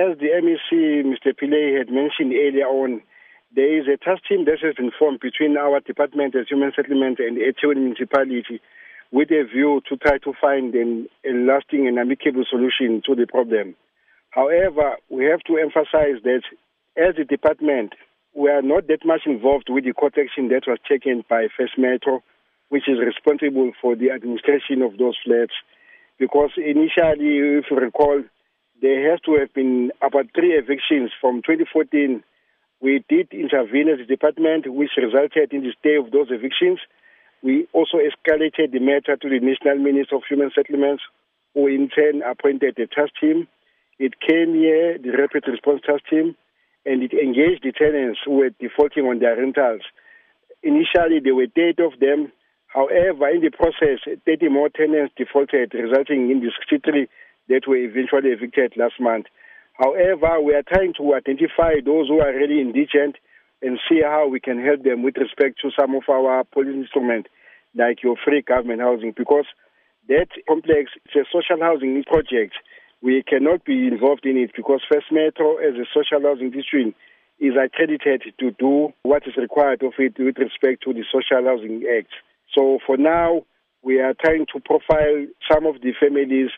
as the MEC, Mr. Pillay, had mentioned earlier on, there is a task team that has been formed between our Department of Human Settlement and the eThekwini Municipality with a view to try to find an, a lasting and amicable solution to the problem. However, we have to emphasize that as a department, we are not that much involved with the court action that was taken by First Metro, which is responsible for the administration of those flats. Because initially, if you recall, there has to have been about three evictions from 2014. We did intervene as a department, which resulted in the stay of those evictions. We also escalated the matter to the National Minister of Human Settlements, who in turn appointed a task team. It came here, the rapid response task team, and it engaged the tenants who were defaulting on their rentals. Initially, there were 30 of them. However, in the process, 30 more tenants defaulted, resulting in the 63 that were eventually evicted last month. However, we are trying to identify those who are really indigent and see how we can help them with respect to some of our policy instruments, like your free government housing, because that complex is a social housing project. We cannot be involved in it because First Metro, as a social housing district, is accredited to do what is required of it with respect to the Social Housing Act. So for now, we are trying to profile some of the families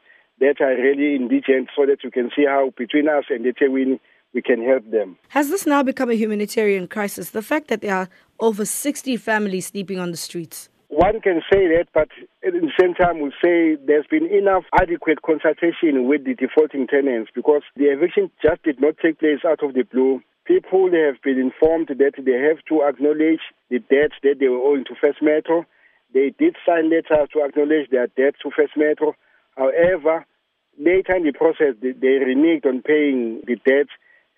that are really indigent so that we can see how between us and the eThekwini we can help them. Has this now become a humanitarian crisis? The fact that there are over 60 families sleeping on the streets? One can say that, but at the same time, we say there's been enough adequate consultation with the defaulting tenants because the eviction just did not take place out of the blue. People have been informed that they have to acknowledge the debt that they were owing to First Metro. They did sign letters to acknowledge their debt to First Metro. However, in the process, they, they reneged on paying the debts.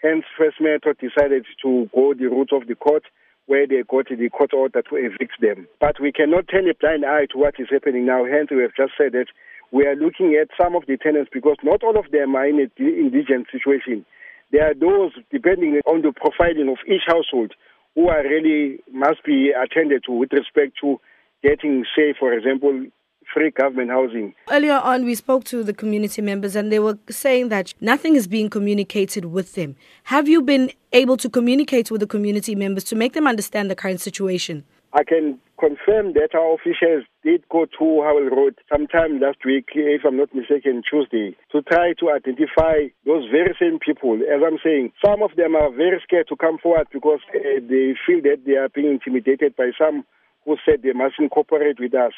Hence, First Metro decided to go the route of the court where they got the court order to evict them. But we cannot turn a blind eye to what is happening now. Hence, we have just said that we are looking at some of the tenants because not all of them are in an indigent situation. There are those, depending on the profiling of each household, who are really must be attended to with respect to getting, say, for example, free government housing. Earlier on, we spoke to the community members and they were saying that nothing is being communicated with them. Have you been able to communicate with the community members to make them understand the current situation? I can confirm that our officials did go to Howell Road sometime last week, if I'm not mistaken, Tuesday, to try to identify those very same people. As I'm saying, some of them are very scared to come forward because uh, they feel that they are being intimidated by some who said they must incorporate with us.